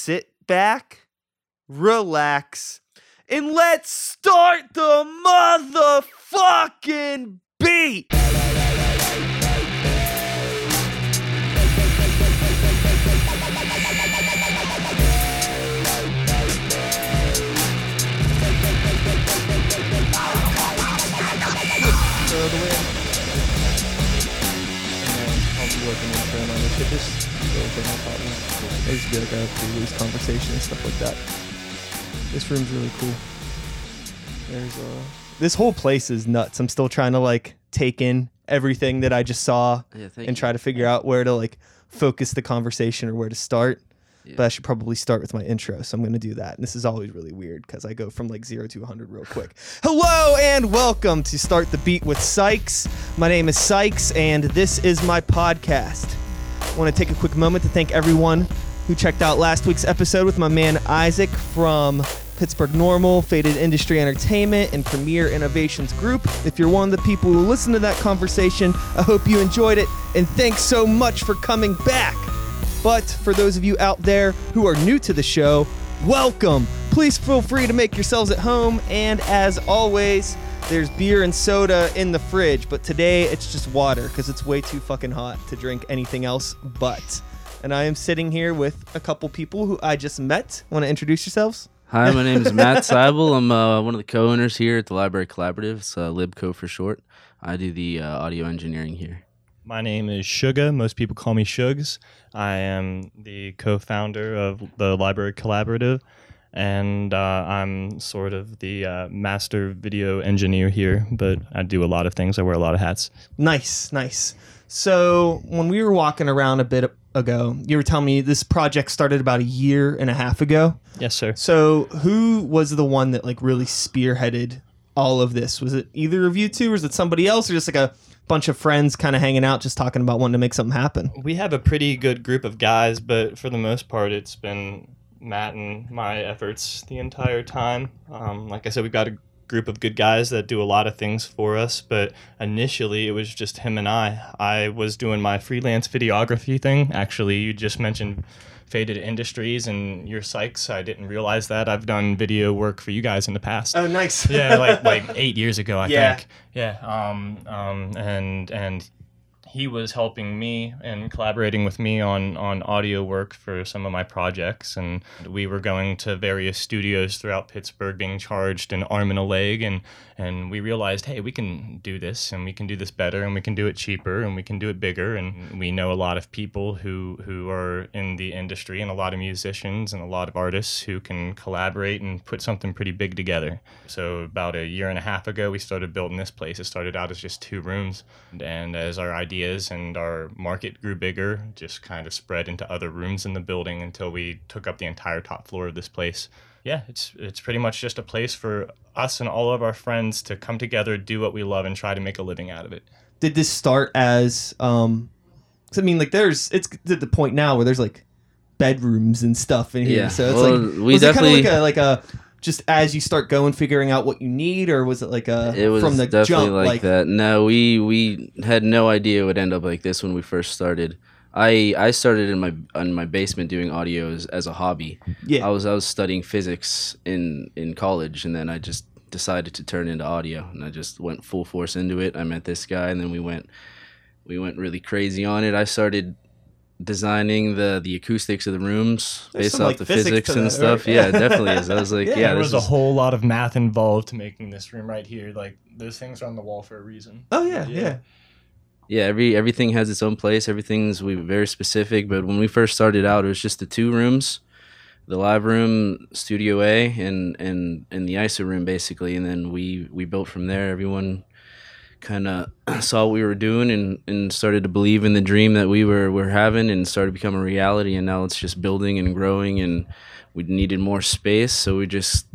sit back, relax, and let's start the motherfucking beat. Little thing I thought It used to be like a pre-release conversation and stuff like that. This room's really cool. There's uh This whole place is nuts. I'm still trying to like take in everything that I just saw Yeah, thank and you. try to figure out where to like focus the conversation or where to start. But I should probably start with my intro, so I'm going to do that. And this is always really weird because I go from like zero to 100 real quick. Hello and welcome to Start the Beat with Sykes. My name is Sykes, and this is my podcast. I want to take a quick moment to thank everyone who checked out last week's episode with my man Isaac from Pittsburgh Normal, Faded Industry Entertainment, and Premier Innovations Group. If you're one of the people who listened to that conversation, I hope you enjoyed it, and thanks so much for coming back. But for those of you out there who are new to the show, welcome. Please feel free to make yourselves at home, and as always, there's beer and soda in the fridge, but today it's just water because it's way too fucking hot to drink anything else but. And I am sitting here with a couple people who I just met. Want to introduce yourselves? Hi, my name is Matt Seibel. I'm uh, one of the co-owners here at the Library Collaborative. It's uh, LibCo for short. I do the uh, audio engineering here. My name is Suga. Most people call me Shugs. I am the co-founder of the Library Collaborative, and uh, I'm sort of the uh, master video engineer here. But I do a lot of things. I wear a lot of hats. Nice, nice. So when we were walking around a bit ago, you were telling me this project started about a year and a half ago. Yes, sir. So who was the one that like really spearheaded all of this? Was it either of you two, or was it somebody else, or just like a bunch of friends kind of hanging out, just talking about wanting to make something happen? We have a pretty good group of guys, but for the most part, it's been Matt and my efforts the entire time. Um, like I said, we've got a group of good guys that do a lot of things for us, but initially it was just him and I. I was doing my freelance videography thing. Actually, you just mentioned Faded Industries and your Sykes. I didn't realize that. I've done video work for you guys in the past Oh, nice. yeah, like like eight years ago, I Yeah. think. Yeah. Um. Um. And and he was helping me and collaborating with me on on audio work for some of my projects, and we were going to various studios throughout Pittsburgh, being charged an arm and a leg, and and we realized, hey, we can do this, and we can do this better, and we can do it cheaper, and we can do it bigger, and we know a lot of people who who are in the industry, and a lot of musicians and a lot of artists who can collaborate and put something pretty big together. So about a year and a half ago, we started building this place. It started out as just two rooms, and as our ideas and our market grew bigger, just kind of spread into other rooms in the building until we took up the entire top floor of this place. Yeah, it's it's pretty much just a place for us and all of our friends to come together, do what we love, and try to make a living out of it. Did this start as um? 'cause I mean, like, there's it's to the point now where there's like bedrooms and stuff in here. Yeah, So it's well, like we was it kind of like definitely- a like a just as you start going, figuring out what you need, or was it like a It was from the definitely jump? like, that. No, we we had no idea it would end up like this when we first started. I I started in my in my basement doing audios as a hobby. yeah, I was I was studying physics in in college, and then I just decided to turn into audio, and I just went full force into it. I met this guy, and then we went we went really crazy on it. I started designing the the acoustics of the rooms There's based some, off like, the physics physics, and that, stuff. right? Yeah, it definitely is. I was like, Yeah, yeah, there this was a whole lot of math involved to making this room right here. Like those things are on the wall for a reason. oh yeah, yeah, Yeah. yeah every everything has its own place everything's we very specific but when we first started out it was just the two rooms the live room studio a and and and the iso room basically and then we we built from there everyone kind of saw what we were doing and and started to believe in the dream that we were were having and started to become a reality and now it's just building and growing and we needed more space so we just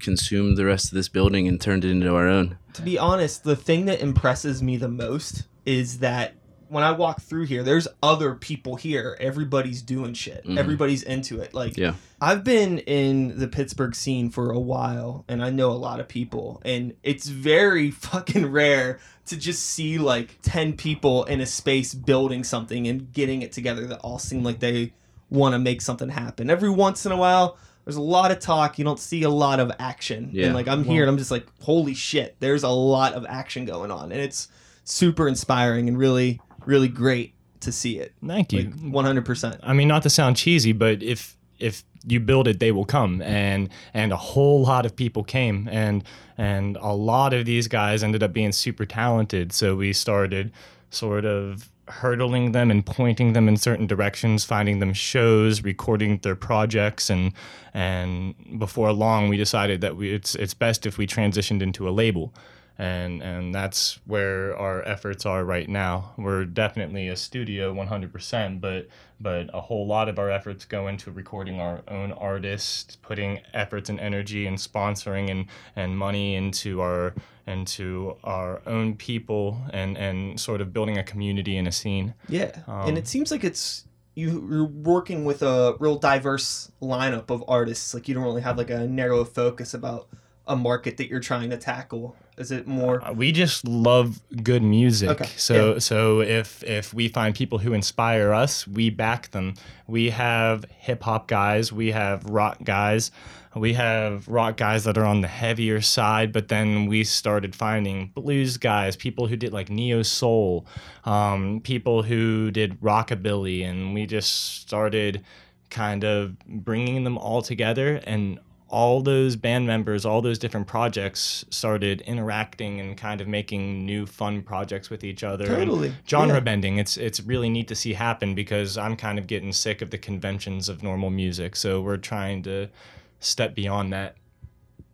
consumed the rest of this building and turned it into our own. To be honest, the thing that impresses me the most is that when I walk through here, there's other people here. Everybody's doing shit. Mhm. Everybody's into it. Like Yeah. I've been in the Pittsburgh scene for a while and I know a lot of people and it's very fucking rare to just see like 10 people in a space building something and getting it together that all seem like they want to make something happen. Every once in a while, there's a lot of talk. You don't see a lot of action. Yeah. And like I'm here and I'm just like, holy shit, there's a lot of action going on. And it's super inspiring and really, really great to see it. Thank you. Like 100%. I mean, not to sound cheesy, but if if you build it, they will come, and and a whole lot of people came, and and a lot of these guys ended up being super talented. So we started sort of hurdling them and pointing them in certain directions, finding them shows, recording their projects, and and before long, we decided that we it's it's best if we transitioned into a label and and that's where our efforts are right now. We're definitely a studio 100%, but but a whole lot of our efforts go into recording our own artists, putting efforts and energy and sponsoring and and money into our into our own people and and sort of building a community and a scene. Yeah. Um, and it seems like it's you, you're working with a real diverse lineup of artists. Like you don't really have like a narrow focus about a market that you're trying to tackle. Is it more Uh, we just love good music. Okay, So yeah. so if if we find people who inspire us, we back them. We have hip hop guys, we have rock guys, we have rock guys that are on the heavier side, but then we started finding blues guys, people who did like neo soul, um, people who did rockabilly, and we just started kind of bringing them all together and all those band members, all those different projects started interacting and kind of making new fun projects with each other. and Totally, genre yeah. bending. It's it's really neat to see happen because I'm kind of getting sick of the conventions of normal music. So we're trying to step beyond that.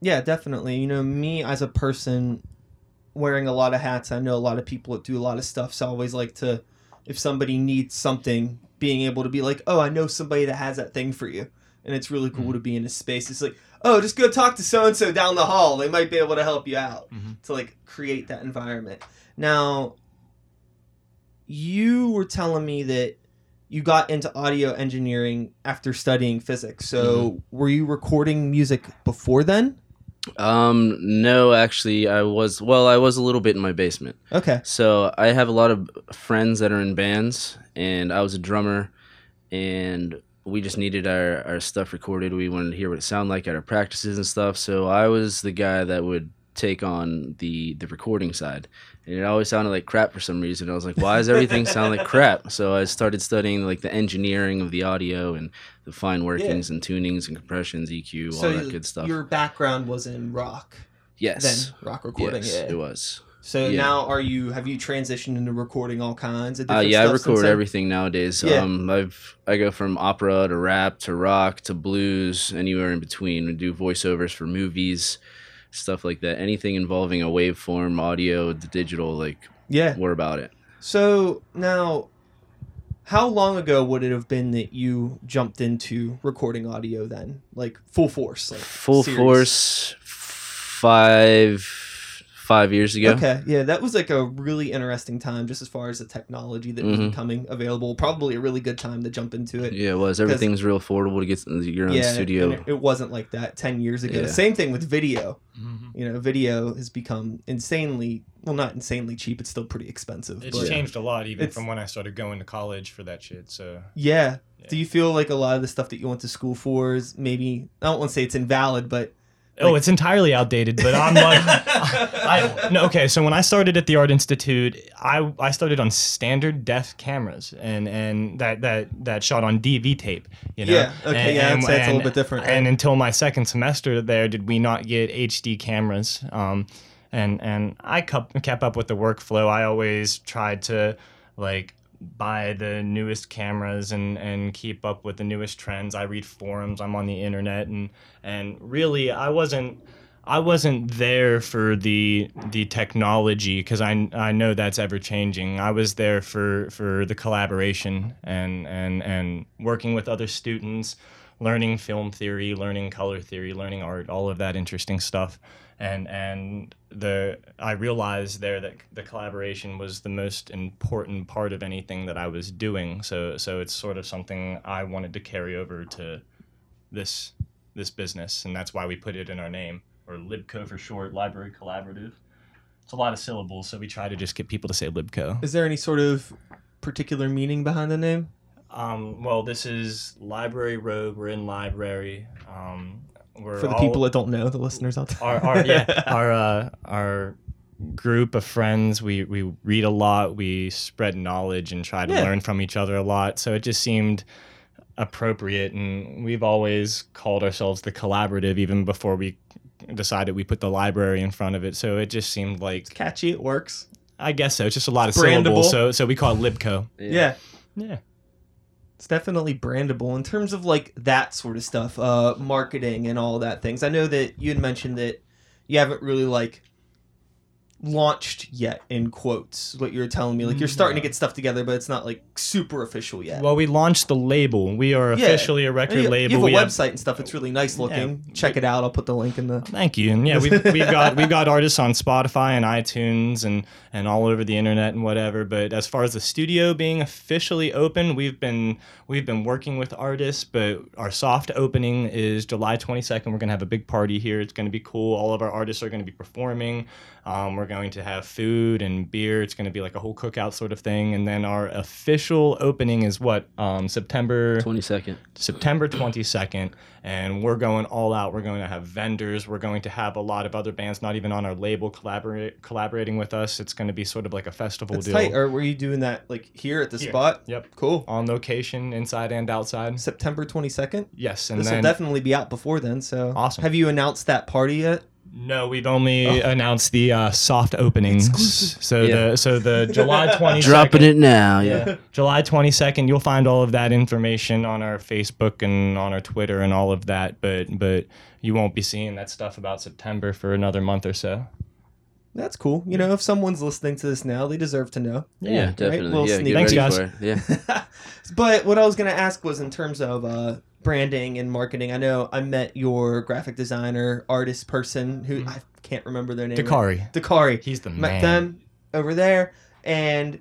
Yeah, definitely. You know, me as a person wearing a lot of hats, I know a lot of people that do a lot of stuff. So I always like to, if somebody needs something, being able to be like, oh, I know somebody that has that thing for you. And it's really cool to be in a space. It's like, oh, just go talk to so and so down the hall. They might be able to help you out Mhm. to like create that environment. Now, you were telling me that you got into audio engineering after studying physics. So were you recording music before then? Um, no, actually, I was. Well, I was a little bit in my basement. Okay. So I have a lot of friends that are in bands, and I was a drummer, and we just needed our, our stuff recorded. We wanted to hear what it sounded like at our practices and stuff. So I was the guy that would take on the the recording side, and it always sounded like crap for some reason. I was like, why does everything sound like crap? So I started studying like the engineering of the audio and the fine workings and tunings and compressions, EQ, all that good stuff. Your background was in rock, yes, then rock recording. yes, yeah. it was. So yeah. now are you have you transitioned into recording all kinds of Uh, yeah, I record everything nowadays. Yeah. Um, I've I go from opera to rap to rock to blues, anywhere in between. We do voiceovers for movies, stuff like that. Anything involving a waveform, audio, the digital, like Yeah. we're about it. So now how long ago would it have been that you jumped into recording audio then? Like full force, like Full force, five five years ago. Okay, yeah, that was like a really interesting time, just as far as the technology that was Mhm. becoming available. Probably a really good time to jump into it. Yeah, it was. Everything's real affordable to get your own yeah, studio. and it, it wasn't like that ten years ago. Yeah. Same thing with video. You know, video has become insanely well, not insanely cheap. It's still pretty expensive. It's but changed a lot even It's- from when I started going to college for that shit. So yeah. Yeah. Do you feel like a lot of the stuff that you went to school for is maybe I don't want to say it's invalid, but Oh, it's entirely outdated, but I'm like, I, no, okay. So when I started at the Art Institute, I I started on standard def cameras, and and that that that shot on DV tape. You know? Yeah, okay, And- yeah, and- a little bit different, And until my second semester there, did we not get HD cameras? Um, and and I kept kept up with the workflow. I always tried to like buy the newest cameras and and keep up with the newest trends. I read forums. I'm on the internet and and really I wasn't I wasn't there for the the technology because I, I know that's ever changing. I was there for, for the collaboration and, and and working with other students, learning film theory, learning color theory, learning art, all of that interesting stuff. And and the I realized there that the collaboration was the most important part of anything that I was doing. So so it's sort of something I wanted to carry over to this this business, and that's why we put it in our name, or Libco for short, Library Collaborative. It's a lot of syllables, so we try to just get people to say Libco. is there any sort of particular meaning behind the name? Um, well, this is Library Road. We're in library. Um, we're For the all- people that don't know, the listeners out there. our, our yeah our uh, our group of friends we we read a lot we spread knowledge and try to Yeah. learn from each other a lot so it just seemed appropriate and we've always called ourselves the collaborative even before we decided we put the library in front of it so it just seemed like Catchy, it works. i guess so it's just a lot of Brandable. syllables so so we call it libco Yeah. yeah It's definitely brandable in terms of like that sort of stuff, uh, marketing and all that things. I know that you had mentioned that you haven't really like launched yet in quotes what you're telling me like you're starting to mm. get stuff together but it's not like super official yet well we launched the label we are Yeah. officially a record you, label you have a we have website and stuff it's really nice looking Yeah. check it out i'll put the link in the Thank you. And yeah, we've, we've got we've got artists on Spotify and iTunes and and all over the internet and whatever. But as far as the studio being officially open, we've been we've been working with artists. But our soft opening is July 22nd. We're gonna have a big party here. It's gonna be cool. All of our artists are gonna be performing. Um, we're going to have food and beer. It's gonna be like a whole cookout sort of thing. And then our official opening is what um, September Twenty second. September 22nd, and we're going all out. We're going to have vendors. We're going to have a lot of other bands, not even on our label, collaborate collaborating with us. It's going to be sort of like a festival That's deal. tight. Or were you doing that like here at the Here. spot? Yep. Cool. On location, inside and outside. September 22nd. Yes, and This will definitely be out before then. So Awesome. Have you announced that party yet? No, we've only announced the uh, soft openings. Exclusive. So Yeah. the so the July 22nd. Dropping it now. Yeah. Yeah. July 22nd, you'll find all of that information on our Facebook and on our Twitter and all of that, but but you won't be seeing that stuff about September for another month or so. That's cool. You know, if someone's listening to this now, they deserve to know. Yeah, Right? definitely. Little Yeah, sneak Thanks, guys. Yeah. but what I was going to ask was in terms of uh, branding and marketing. I know I met your graphic designer, artist person who I can't remember their name. Dakari. Dakari. He's the Met man. them over there, and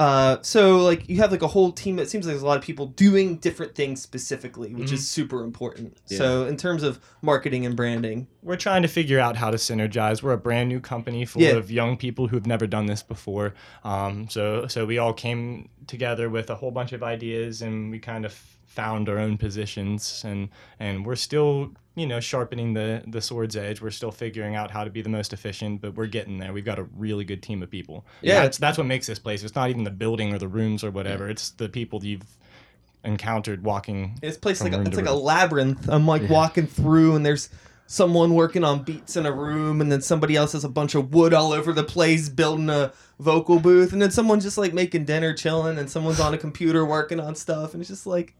uh, so like you have like a whole team. It seems like there's a lot of people doing different things specifically, which Mm-hmm. is super important. Yeah. So in terms of marketing and branding, We're trying to figure out how to synergize. We're a brand new company full Yeah. of young people who've never done this before. Um, so so we all came together with a whole bunch of ideas, and we kind of found our own positions, and and we're still you know sharpening the the sword's edge. We're still figuring out how to be the most efficient, but we're getting there. We've got a really good team of people. Yeah. that's that's what makes this place. It's not even the building or the rooms or whatever. It's the people you've encountered walking. It's place like a, it's to like a labyrinth. I'm like Yeah. walking through, and there's someone working on beats in a room, and then somebody else has a bunch of wood all over the place building a vocal booth, and then someone's just like making dinner, chilling, and someone's on a computer working on stuff, and it's just like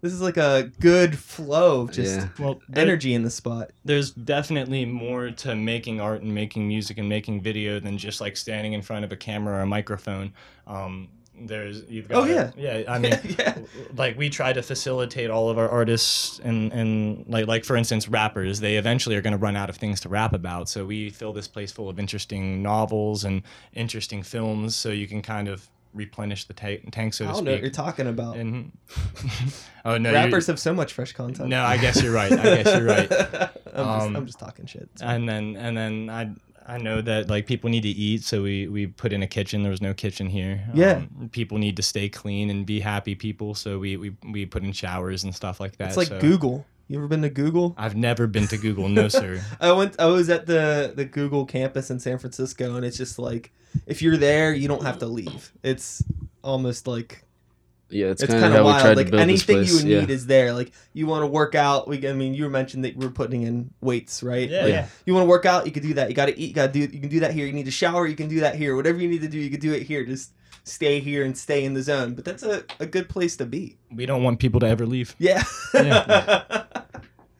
this is like a good flow of just Yeah. Well, there- energy in the spot. there's definitely more to making art and making music and making video than just like standing in front of a camera or a microphone. Um, there's you've got Oh, yeah. yeah. I mean, Yeah. like we try to facilitate all of our artists and and like like for instance rappers. They eventually are going to run out of things to rap about, so we fill this place full of interesting novels and interesting films, so you can kind of replenish the ta- tank, so to I don't know what you're talking about. and oh no, Rappers have so much fresh content. No, I guess you're right. I guess you're right. I'm, Um, just, I'm just talking shit. And then and then I I know that like people need to eat, so we we put in a kitchen. There was no kitchen here. Yeah. Um, people need to stay clean and be happy people, so we we, we put in showers and stuff like that. It's like so- Google. You ever been to Google? I've never been to Google, no sir. I went. I was at the the Google campus in San Francisco, and it's just like if you're there, you don't have to leave. It's almost like Yeah, it's, it's kind kind of of how we wild. tried Like to build this anything place. you yeah. need is there. Like you want to work out. We. I mean, you mentioned that you were putting in weights, right? Yeah, Like, yeah. You want to work out, you can do that. You got to eat, you got to do. You can do that here. You need to shower, you can do that here. Whatever you need to do, you can do it here. Just stay here and stay in the zone. But that's a, a good place to be. We don't want people to ever leave. Yeah. Yeah.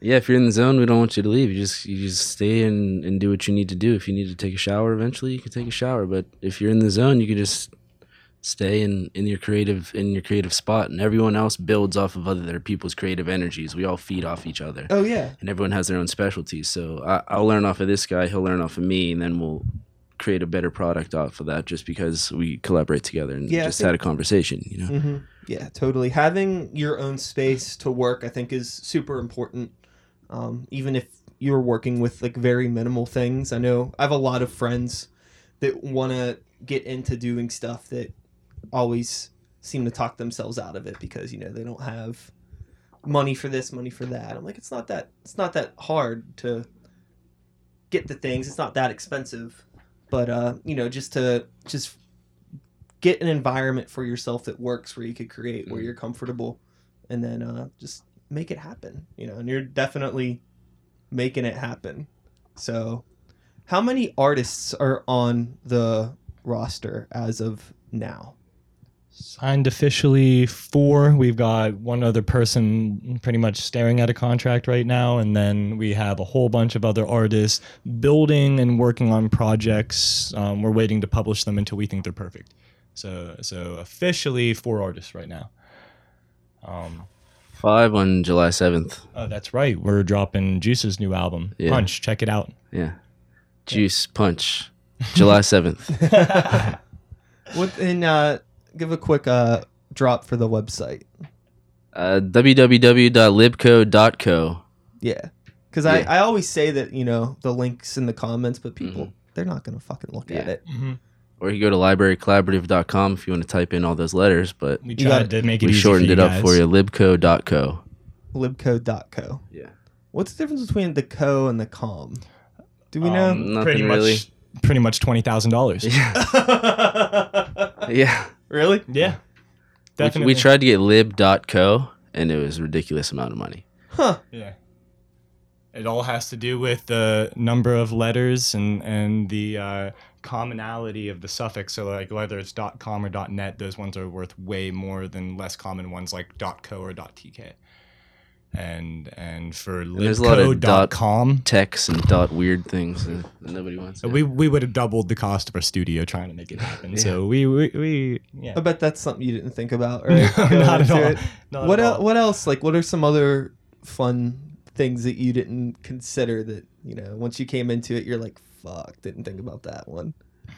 Yeah, if you're in the zone, we don't want you to leave. You just you just stay and, and do what you need to do. If you need to take a shower eventually, you can take a shower. But if you're in the zone, you can just stay in, in your creative in your creative spot and everyone else builds off of other people's creative energies. We all feed off each other. oh yeah. And everyone has their own specialties. So I, I'll learn off of this guy, he'll learn off of me, and then we'll create a better product off of that just because we collaborate together and Yeah, just think- had a conversation, you know. hmm Yeah, totally. Having your own space to work, I think, is super important. Um, even if you're working with like very minimal things. I know I have a lot of friends that want to get into doing stuff that always seem to talk themselves out of it because you know they don't have money for this, money for that. I'm like, it's not that it's not that hard to get the things. It's not that expensive, but uh, you know, just to just get an environment for yourself that works where you could create, where Mm. you're comfortable, and then uh, just make it happen. You know, and you're definitely making it happen. So, how many artists are on the roster as of now? Signed officially four. We've got one other person pretty much staring at a contract right now, and then we have a whole bunch of other artists building and working on projects. Um, we're waiting to publish them until we think they're perfect. So, so officially four artists right now. Um, Five on July seventh. oh, that's right. We're dropping Juice's new album, Yeah. Punch. Check it out. Yeah. Juice Punch. July seventh. What and uh, give a quick uh, drop for the website. Uh, www.libco.co. Yeah, because I, Yeah. I always say that you know the links in the comments, but people they're not gonna fucking look at Yeah. it. Or you go to librarycollaborative.com if you want to type in all those letters, but We You tried got- to make it we easy shortened for it you up guys. for you. Libco.co. Libcode.co. Yeah. What's the difference between the co and the com? Do we Um, know? Nothing pretty really. much, pretty much twenty thousand dollars. Yeah. yeah. really? Yeah, We, definitely. we tried to get lib.co and it was a ridiculous amount of money. Huh. Yeah. It all has to do with the number of letters and and the uh, commonality of the suffix. So like whether it's .com or .net, those ones are worth way more than less common ones like .co or .tk. And and for there's a lot of dot- libco.com, Text and dot weird things that nobody wants. we we would have doubled the cost of our studio trying to make it happen. So we we, we yeah. I bet that's something you didn't think about, right? No, not at all. Not What at el- all. What else? Like, what are some other fun things that you didn't consider that you know once you came into it, you're like, fuck, didn't think about that one.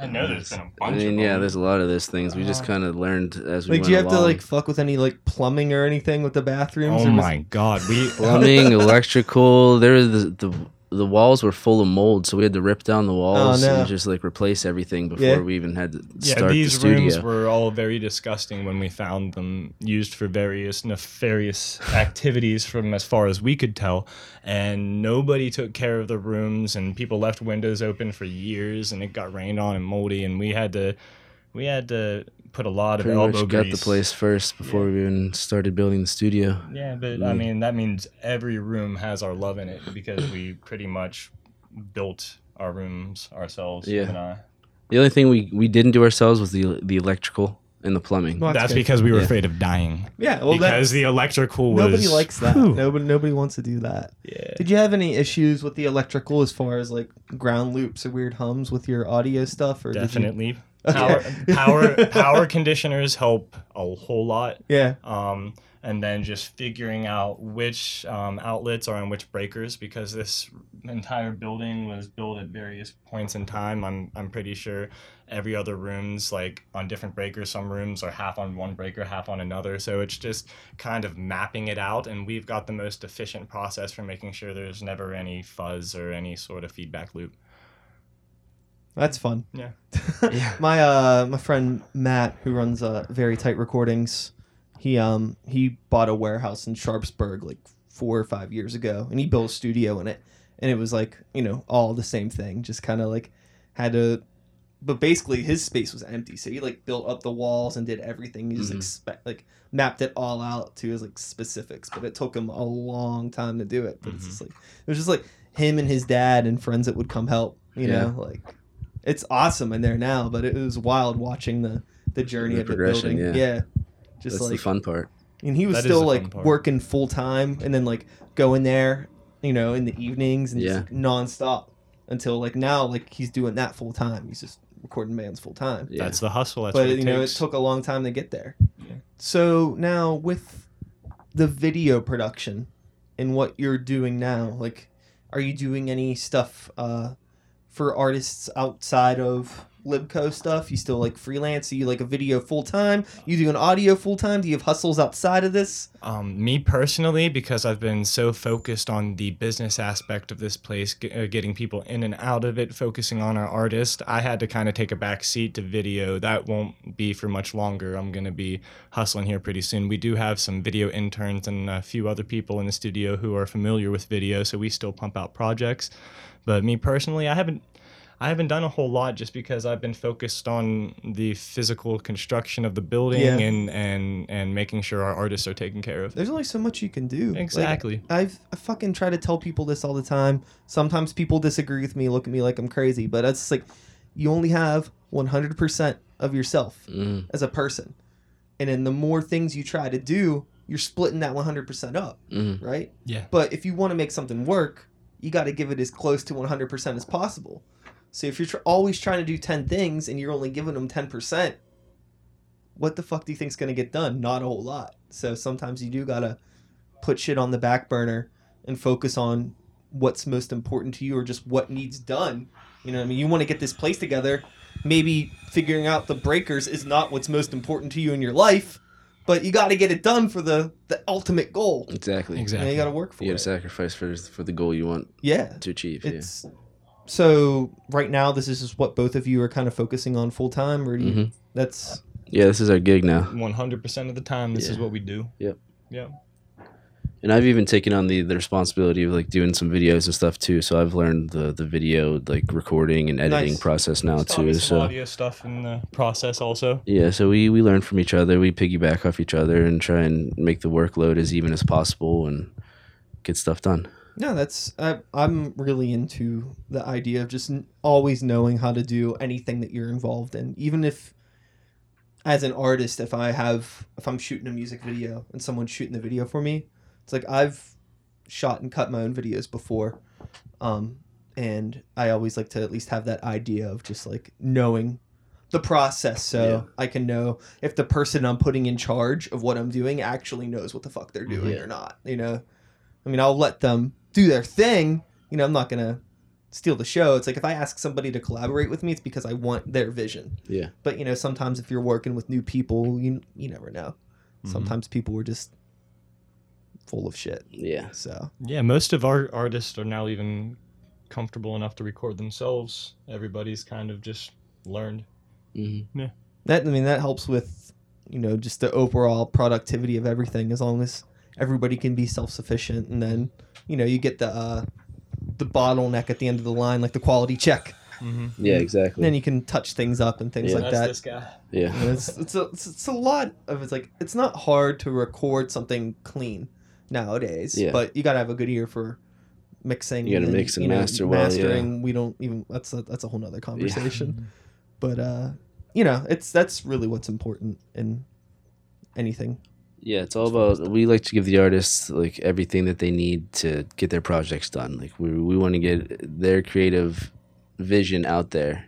I know there's been a I bunch mean, of yeah, them. there's a lot of those things. We just Uh, kind of learned as we Like, went do you have to like fuck with any like plumbing or anything with the bathrooms? Oh or was- my god, we plumbing, electrical. There, was the, the the walls were full of mold, so we had to rip down the walls oh, no. and just like replace everything before Yeah. we even had to Yeah, start the these studio. rooms were all very disgusting when we found them used for various nefarious activities from as far as we could tell. And nobody took care of the rooms and people left windows open for years and it got rained on and moldy and we had to we had to put a lot of Pretty elbow much got grease. the place first before we even started building the studio. Yeah, but I Mm. mean that means every room has our love in it because we pretty much built our rooms ourselves. Yeah. And I. The only thing we, we didn't do ourselves was the the electrical and the plumbing. Well, That's good. because we were Yeah. afraid of dying. yeah. Well, because that, the electrical was nobody likes that. Whew. Nobody nobody wants to do that. Yeah. Did you have any issues with the electrical as far as like ground loops or weird hums with your audio stuff? Or Definitely. Okay. Power, power power conditioners help a whole lot. Yeah. Um, and then just figuring out which um, outlets are on which breakers because this entire building was built at various points in time. I'm I'm pretty sure every other room's like on different breakers. Some rooms are half on one breaker, half on another. So it's just kind of mapping it out, and we've got the most efficient process for making sure there's never any fuzz or any sort of feedback loop. That's fun. Yeah. Yeah. my uh my friend Matt who runs uh very tight recordings, he um he bought a warehouse in Sharpsburg like four or five years ago and he built a studio in it. And it was like, you know, all the same thing. Just kinda like had to but basically his space was empty. So he like built up the walls and did everything. He just Mhm. expect like mapped it all out to his like specifics. But it took him a long time to do it. But it's Mhm. just like it was just like him and his dad and friends that would come help, you Yeah. know, like it's awesome in there now, but it was wild watching the the journey The of the building. yeah. Just That's like the fun part. and he was That is still like working full time and then like going there, you know, in the evenings and Yeah. just nonstop until like now like he's doing that full time. He's just recording bands full time. Yeah. That's the hustle. That's but what it you know, it took a long time to get there. Yeah. So now with the video production and what you're doing now, like are you doing any stuff uh for artists outside of libco stuff you still like freelance are you like a video full-time you do an audio full-time do you have hustles outside of this Um, me personally, because I've been so focused on the business aspect of this place, g- uh, getting people in and out of it, focusing on our artist, I had to kind of take a back seat to video. That won't be for much longer. I'm going to be hustling here pretty soon. We do have some video interns and a few other people in the studio who are familiar with video, so we still pump out projects. But me personally, I haven't I haven't done a whole lot just because I've been focused on the physical construction of the building Yeah. and, and and making sure our artists are taken care of. there's only so much you can do Like, Exactly. I've I fucking try to tell people this all the time. Sometimes people disagree with me, look at me like I'm crazy, but it's like you only have 100% of yourself Mhm. as a person. And then the more things you try to do, you're splitting that 100% up, Mhm. right? Yeah. But if you want to make something work, you got to give it as close to 100% as possible. So if you're tr- always trying to do 10 things and you're only giving them 10%, what the fuck do you think's going to get done? Not a whole lot. So sometimes you do got to put shit on the back burner and focus on what's most important to you or just what needs done. You know what I mean? You want to get this place together. Maybe figuring out the breakers is not what's most important to you in your life, but you got to get it done for the the ultimate goal. Exactly. You, know, Exactly. you got to work for You got it. to sacrifice for for the goal you want yeah. to achieve. It's so right now this is just what both of you are kind of focusing on full time or do you, Mhm. that's yeah. yeah, this is our gig now, 100% of the time, this is Yeah. what we do. Yep. Yeah. and I've even taken on the the responsibility of like doing some videos and stuff too. So I've learned the the video like recording and editing Nice. process now There's probably too. some So audio stuff in the process also. yeah, so we we learn from each other. We piggyback off each other and try and make the workload as even as possible and get stuff done. No that's I, i'm really into the idea of just always knowing how to do anything that you're involved in even if as an artist if i have if i'm shooting a music video and someone's shooting the video for me it's like i've shot and cut my own videos before um and i always like to at least have that idea of just like knowing the process so Yeah. i can know if the person i'm putting in charge of what i'm doing actually knows what the fuck they're doing Yeah. or not you know i mean i'll let them do their thing you know i'm not gonna steal the show it's like if i ask somebody to collaborate with me it's because i want their vision Yeah. but you know sometimes if you're working with new people you you never know sometimes people were just full of shit Yeah. so Yeah, most of our artists are now even comfortable enough to record themselves. Everybody's kind of just learned. hmm Yeah. that i mean that helps with you know just the overall productivity of everything as long as everybody can be self-sufficient and then you know you get the uh the bottleneck at the end of the line like the quality check Mm-hmm. Yeah. Exactly. then you can touch things up and things Yeah. like That's that this guy. yeah. You it's, it's, a, it's, it's a lot of it's like it's not hard to record something clean nowadays Yeah. but you gotta have a good ear for mixing You gotta and, mix and you know, master well, yeah. mastering we don't even that's a, that's a whole nother conversation but uh you know it's that's really what's important in anything Yeah, it's all about. We like to give the artists like everything that they need to get their projects done. Like we we want to get their creative vision out there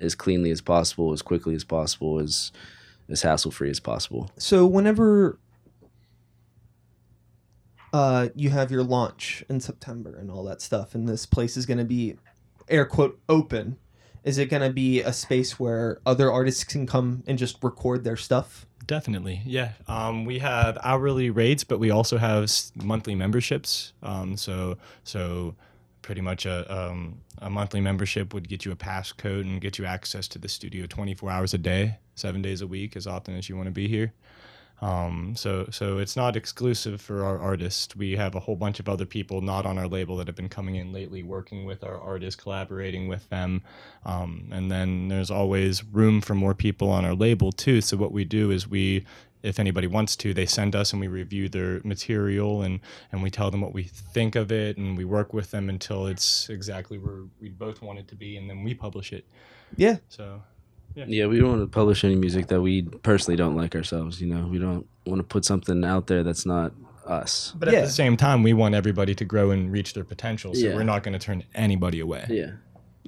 as cleanly as possible, as quickly as possible, as as hassle free as possible. so whenever uh you have your launch in September and all that stuff and this place is going to be air quote open is it going to be a space where other artists can come and just record their stuff Definitely, yeah. Um, we have hourly rates, but we also have monthly memberships. Um, so, so pretty much a um, a monthly membership would get you a passcode and get you access to the studio 24 hours a day, seven days a week, as often as you want to be here. Um, so, so it's not exclusive for our artists. We have a whole bunch of other people not on our label that have been coming in lately, working with our artists, collaborating with them. Um, and then there's always room for more people on our label too. So what we do is we, if anybody wants to, they send us and we review their material and and we tell them what we think of it and we work with them until it's exactly where we both want it to be and then we publish it. yeah So Yeah, we don't want to publish any music that we personally don't like ourselves. You know, we don't want to put something out there that's not us. But Yeah. at the same time, we want everybody to grow and reach their potential. So Yeah. we're not going to turn anybody away. Yeah.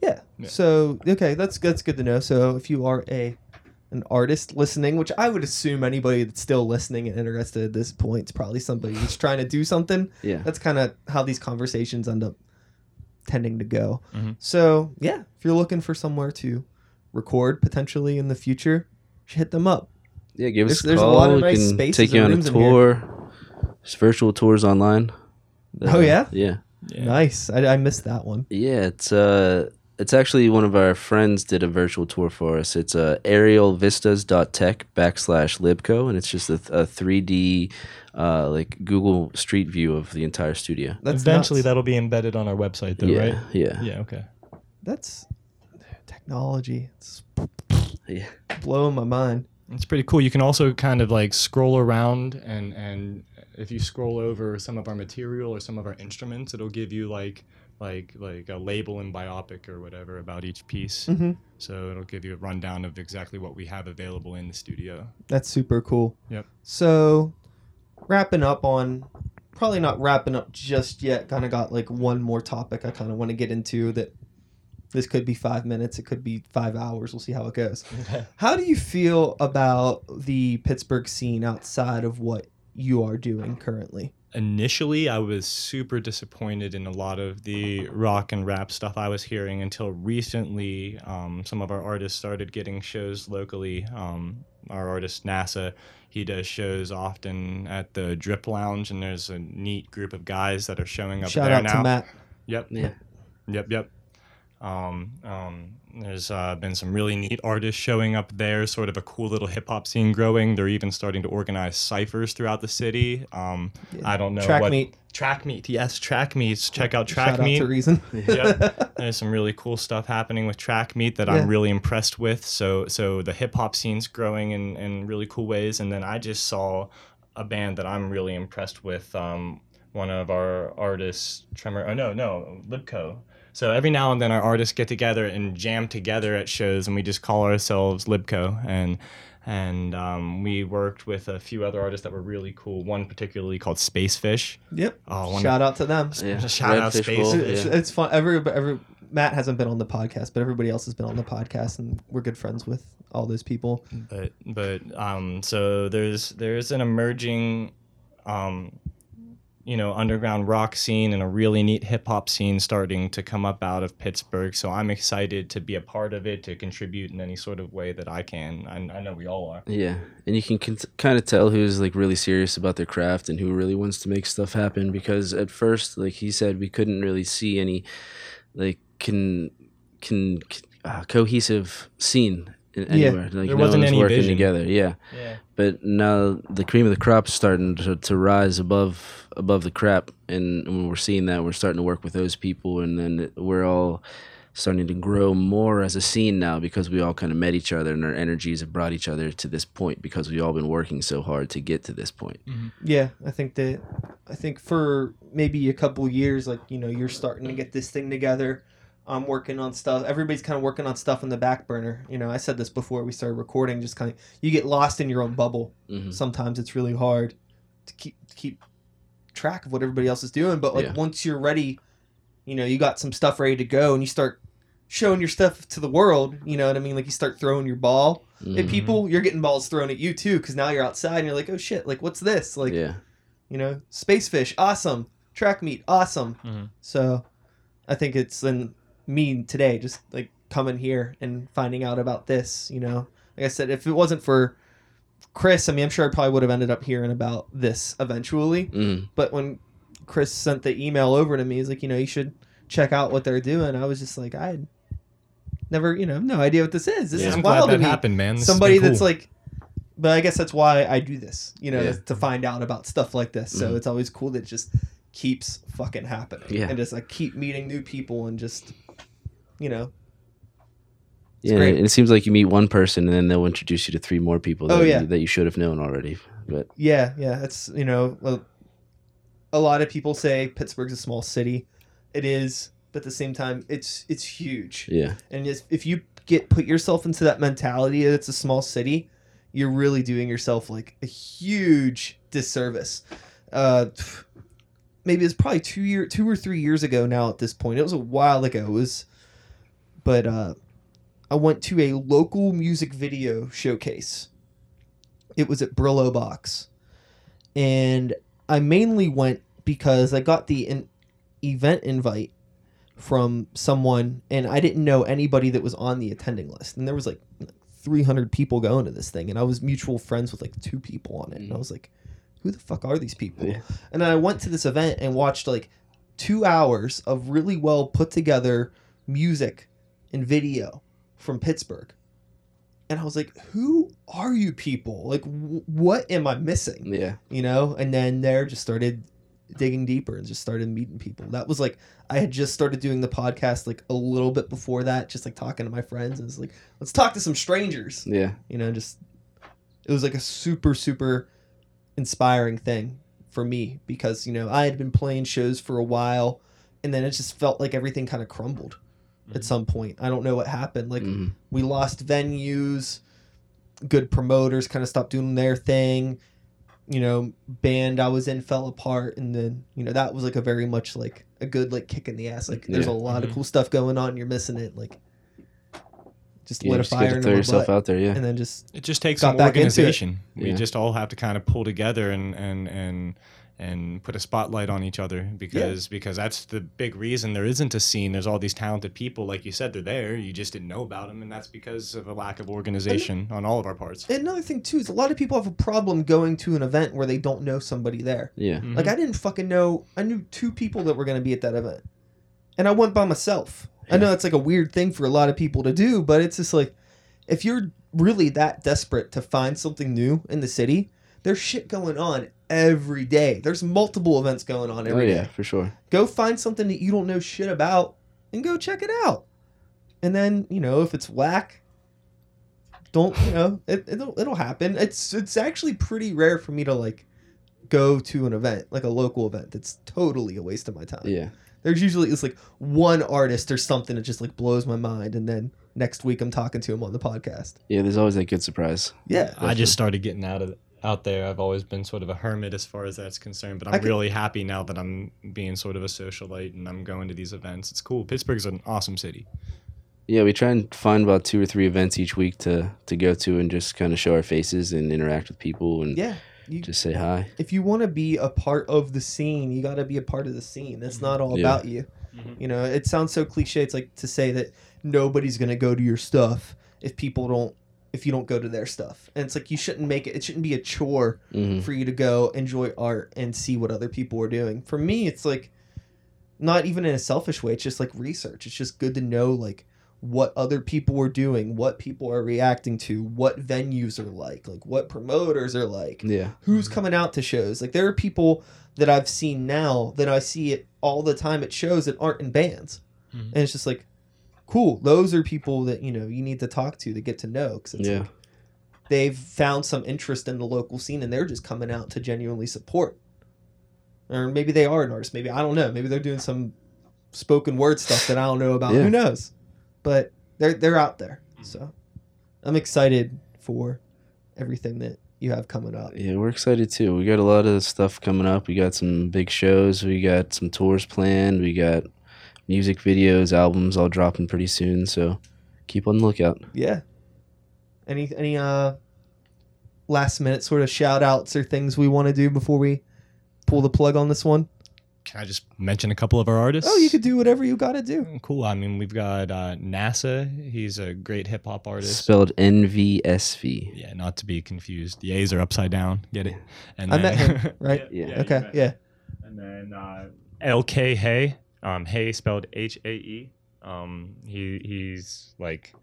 yeah Yeah. so okay that's that's good to know so if you are a an artist listening which i would assume anybody that's still listening and interested at this point is probably somebody who's trying to do something Yeah. that's kind of how these conversations end up tending to go. Mhm. So yeah, if you're looking for somewhere to record potentially in the future, should hit them up. Yeah, give us There's- there's a a call. lot of we nice can spaces take you on a rooms in here. tour. There's virtual tours online. Oh, yeah? yeah, Nice. I, I missed that one. yeah. It's uh, it's actually one of our friends did a virtual tour for us. It's uh, aerialvistas.tech backslash libco, and it's just a, a 3D uh, like Google Street View of the entire studio. That's Eventually, nuts. that'll be embedded on our website, though, yeah, right? yeah, Yeah. Okay. That's technology. It's yeah. blowing my mind. It's pretty cool. You can also kind of like scroll around and and if you scroll over some of our material or some of our instruments, it'll give you like like like a label in biopic or whatever about each piece. hmm So it'll give you a rundown of exactly what we have available in the studio. That's super cool. Yep. So, wrapping up on, probably not wrapping up just yet. Kind of got like one more topic I kind of want to get into that. This could be five minutes. It could be five hours. We'll see how it goes. How do you feel about the Pittsburgh scene outside of what you are doing currently? Initially, I was super disappointed in a lot of the rock and rap stuff I was hearing until recently. Um, some of our artists started getting shows locally. Um, our artist NASA, he does shows often at the Drip Lounge, and there's a neat group of guys that are showing up Shout there out now. to Matt. Yep. Yeah. Yep. Yep. Um, um, there's uh, been some really neat artists showing up there, sort of a cool little hip hop scene growing. They're even starting to organize ciphers throughout the city. Um, I don't know Track what meet. track meet. Yes, track meets. Check out Shout track out meet. to Reason. Yep. There's some really cool stuff happening with track meet that Yeah. I'm really impressed with. So so the hip hop scene's growing in, in really cool ways. And then I just saw a band that I'm really impressed with. Um, one of our artists, Tremor. Oh no, no, Libco. So every now and then our artists get together and jam together at shows, and we just call ourselves Libco. And and um, we worked with a few other artists that were really cool. One particularly called Spacefish. Yep. Oh, one Shout out to them. Yeah. Shout out Redfish Space It's, yeah. it's fun. Every, every Matt hasn't been on the podcast, but everybody else has been on the podcast, and we're good friends with all those people. but but um so there's there's an emerging um you know underground rock scene and a really neat hip hop scene starting to come up out of Pittsburgh. So I'm excited to be a part of it to contribute in any sort of way that I can. I, I know we all are. Yeah, and you can kind of tell who's like really serious about their craft and who really wants to make stuff happen. Because at first, like he said, we couldn't really see any like can can uh, cohesive scene in- Yeah. anywhere. Like There no wasn't one's any working vision. together. Yeah, yeah but now the cream of the crop is starting to, to rise above above the crap, and when we're seeing that, we're starting to work with those people, and then we're all starting to grow more as a scene now because we all kind of met each other and our energies have brought each other to this point because we've all been working so hard to get to this point. Mm-hmm. Yeah, I think that I think for maybe a couple years, like you know, you're starting to get this thing together. I'm working on stuff. Everybody's kind of working on stuff in the back burner. You know, I said this before we started recording. Just kind of you get lost in your own bubble. hmm Sometimes it's really hard to keep to keep track of what everybody else is doing. But like Yeah. once you're ready, you know, you got some stuff ready to go, and you start showing your stuff to the world. You know what I mean? Like you start throwing your ball Mm-hmm. at people. You're getting balls thrown at you too, because now you're outside and you're like, oh shit, like what's this? Like yeah, you know, space fish, awesome. Track meet, awesome. Mhm. So, I think it's in me today, just like coming here and finding out about this. You know, like I said, if it wasn't for Chris, I mean, I'm sure I probably would have ended up hearing about this eventually. mm But when Chris sent the email over to me, he's like, you know, you should check out what they're doing. I was just like, I had never, you know, no idea what this is. This Yeah. is I'm wild glad to that me happened man This somebody been that's like but i guess that's why i do this you know Yeah. to find out about stuff like this so Mhm. it's always cool that it just keeps fucking happening Yeah. and just like keep meeting new people and just you know yeah. great. It seems like you meet one person and then they'll introduce you to three more people that, Oh, yeah. you, that you should have known already. But yeah yeah it's you know well, a lot of people say pittsburgh's a small city it is but at the same time it's it's huge yeah, and if you get put yourself into that mentality that it's a small city you're really doing yourself like a huge disservice uh maybe it's probably two year two or three years ago now at this point it was a while ago it was but uh i went to a local music video showcase it was at Brillobox and i mainly went because i got the in- event invite from someone, and I didn't know anybody that was on the attending list, and there was like 300 people going to this thing, and I was mutual friends with like two people on it, and I was like, who the fuck are these people? Yeah. And then I went to this event and watched like two hours of really well put together music and video from Pittsburgh. And I was like, who are you people? Like, w- what am I missing? Yeah. You know? And then there just started digging deeper and just started meeting people. That was like, I had just started doing the podcast like a little bit before that, just like talking to my friends. And it's like, let's talk to some strangers Yeah. you know just it was like a super super inspiring thing for me because you know i had been playing shows for a while and then it just felt like everything kind of crumbled at some point i don't know what happened like Mhm. we lost venues good promoters kind of stopped doing their thing you know band i was in fell apart and then you know that was like a very much like a good like kick in the ass like there's Yeah. a lot of Mhm. cool stuff going on you're missing it like just Yeah, lit a fire gotta throw yourself butt, out there. Yeah. and then just It just takes got some back organization. We Yeah. just all have to kind of pull together and and and and put a spotlight on each other because because that's the big reason there isn't a scene. There's all these talented people, like you said, they're there. You just didn't know about them, and that's because of a lack of organization on all of our parts. And another thing too is a lot of people have a problem going to an event where they don't know somebody there. Yeah. Mm-hmm. Like I didn't fucking know. I knew two people that were going to be at that event, and I went by myself. I know that's like a weird thing for a lot of people to do, but it's just like if you're really that desperate to find something new in the city, there's shit going on every day. There's multiple events going on Oh every day. yeah, for sure. Go find something that you don't know shit about and go check it out. And then, you know, if it's whack, don't, you know, it, it'll, it'll happen. It's it's actually pretty rare for me to like go to an event, like a local event that's totally a waste of my time. Yeah. There's usually it's like one artist or something that just like blows my mind and then next week I'm talking to him on the podcast. Yeah. There's always that good surprise. Yeah. I just started getting out of out there. I've always been sort of a hermit as far as that's concerned, but I'm I can- really happy now that I'm being sort of a socialite and I'm going to these events. It's cool. Pittsburgh's an awesome city. Yeah, we try and find about two or three events each week to to go to and just kind of show our faces and interact with people and Yeah. You, just say hi. if you want to be a part of the scene, you got to be a part of the scene. It's not all Yeah. about you. Mhm. You know, it sounds so cliche. It's like to say that nobody's going to go to your stuff if people don't if you don't go to their stuff. And it's like you shouldn't make it it shouldn't be a chore hmm for you to go enjoy art and see what other people are doing. For me, it's like not even in a selfish way. It's just like research. It's just good to know like what other people are doing, what people are reacting to, what venues are like, like what promoters are like Yeah. who's coming out to shows. Like there are people that I've seen now that I see it all the time at shows that aren't in bands, Mhm. and it's just like, cool. Those are people that you know you need to talk to to get to know because Yeah. like they've found some interest in the local scene and they're just coming out to genuinely support. Or maybe they are an artist. Maybe I don't know. Maybe they're doing some spoken word stuff that I don't know about. Yeah. Who knows? But they're they're out there. Mm. So I'm excited for everything that you have coming up. Yeah, we're excited too. We got a lot of stuff coming up. We got some big shows. We got some tours planned. We got music videos, albums all dropping pretty soon. So keep on the lookout. Yeah. Any any uh last minute sort of shout outs or things we want to do before we pull the plug on this one? Can I just mention a couple of our artists? Oh, you could do whatever you got to do. Cool. I mean, we've got uh, NASA. He's a great hip hop artist. Spelled N V S V. Yeah, not to be confused. The A's are upside down. Get it? And I met him, right? Yeah. you okay, yeah. And then uh, LK Hae. Um, Hae spelled H A E. Um, he he's like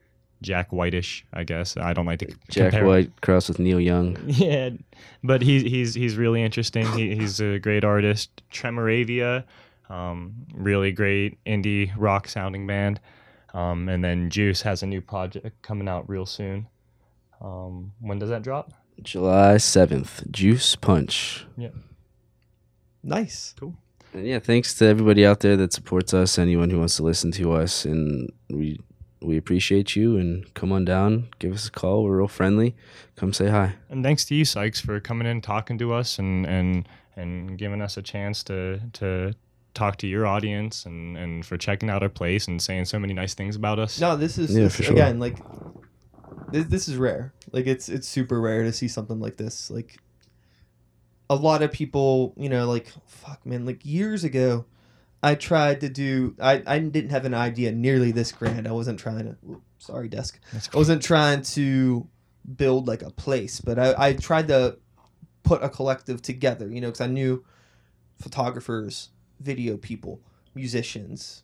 Jack Whitish, I guess. I don't like to c- Jack compare. White crossed with Neil Young. Yeah, but he's he's he's really interesting. He, he's a great artist. Tremoravia, um, really great indie rock sounding band. Um, and then Juice has a new project coming out real soon. Um, when does that drop? July 7th, Juice Punch. Yeah. Nice. And yeah, thanks to everybody out there that supports us, anyone who wants to listen to us, and we we appreciate you. And come on down, give us a call. We're real friendly. Come say hi. And thanks to you, Sykes, for coming in, talking to us, and and and giving us a chance to to talk to your audience, and and for checking out our place and saying so many nice things about us. No, this is Yeah, this- for sure. again like this, this is rare. Like it's it's super rare to see something like this. Like a lot of people, you know, like fuck man, like years ago, I tried to do. I I didn't have an idea nearly this grand. I wasn't trying to. whoop, Sorry, desk. That's I wasn't trying to build like a place, but I, I tried to put a collective together, you know, because I knew photographers, video people, musicians,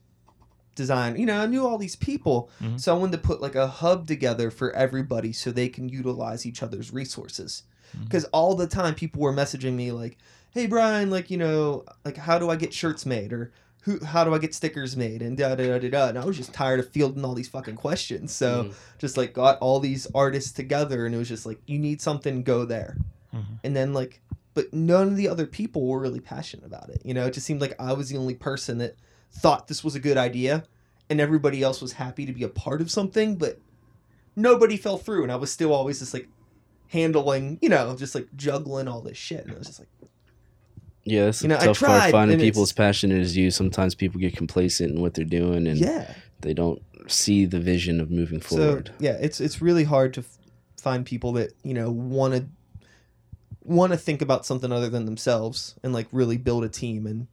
design, you know, I knew all these people. Mhm. So I wanted to put like a hub together for everybody so they can utilize each other's resources. Because all the time people were messaging me like, hey, Brian, like, you know, like, how do I get shirts made? Or, who, how do I get stickers made? And da da da da da. And I was just tired of fielding all these fucking questions. So Mm. just like got all these artists together and it was just like you need something go there Mhm. and then like but none of the other people were really passionate about it you know it just seemed like i was the only person that thought this was a good idea and everybody else was happy to be a part of something but nobody fell through and i was still always just like handling you know just like juggling all this shit and i was just like Yeah, that's You know, tough tried, part. Finding people as passionate as you. Sometimes people get complacent in what they're doing, and yeah they don't see the vision of moving forward. So yeah, it's it's really hard to f- find people that you know want to want to think about something other than themselves and like really build a team and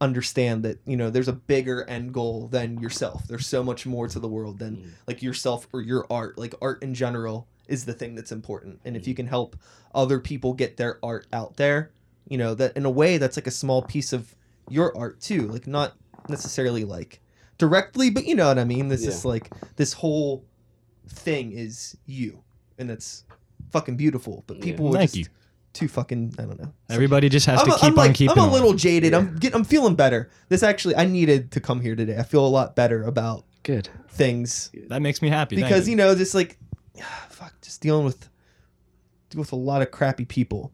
understand that you know there's a bigger end goal than yourself. There's so much more to the world than Mm. like yourself or your art. Like art in general is the thing that's important. And if you mm. can help other people get their art out there, you know that in a way that's like a small piece of your art too. Like not necessarily like directly, but you know what I mean. This is like this whole thing is you, and it's fucking beautiful. But people were Thank just you. too fucking. I don't know. Everybody just has I'm, to a- keep I'm on like keeping I'm a on. little jaded. Yeah. I'm get, I'm feeling better. This actually I needed to come here today. I feel a lot better about Good. things That makes me happy. because you. you know just like fuck just dealing with deal with a lot of crappy people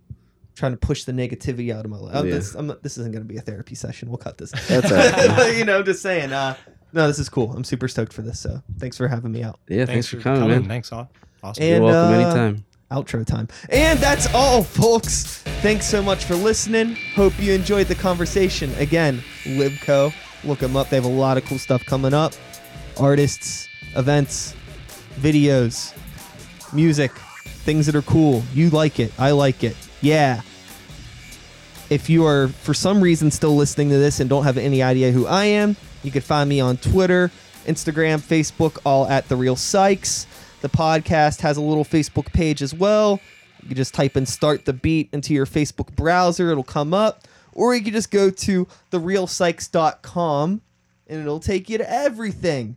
trying to push the negativity out of my life. Yeah. This, I'm, not- this isn't going to be a therapy session. We'll cut this. That's all right. you know, just saying. Uh, no, this is cool. I'm super stoked for this. So thanks for having me out. Yeah, thanks, for coming, man. Thanks, all. Awesome. And, You're welcome uh, anytime. outro time. And that's all, folks. Thanks so much for listening. Hope you enjoyed the conversation. Again, Libco, look them up. They have a lot of cool stuff coming up artists, events, videos, music, things that are cool. You like it. I like it. Yeah. If you are, for some reason, still listening to this and don't have any idea who I am, you can find me on Twitter, Instagram, Facebook, all at The Real Sykes. The podcast has a little Facebook page as well. You can just type in Start the Beat into your Facebook browser, it'll come up. Or you can just go to therealsykes.com and it'll take you to everything.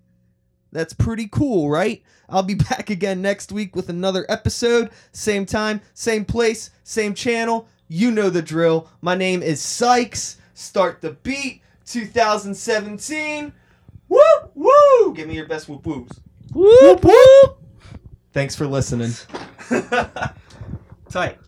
That's pretty cool, right? I'll be back again next week with another episode. Same time, same place, same channel. You know the drill. My name is Sykes. Start the beat 2017. Woo woo! Give me your best whoop whoops. Whoop, whoop. Thanks for listening. Tight.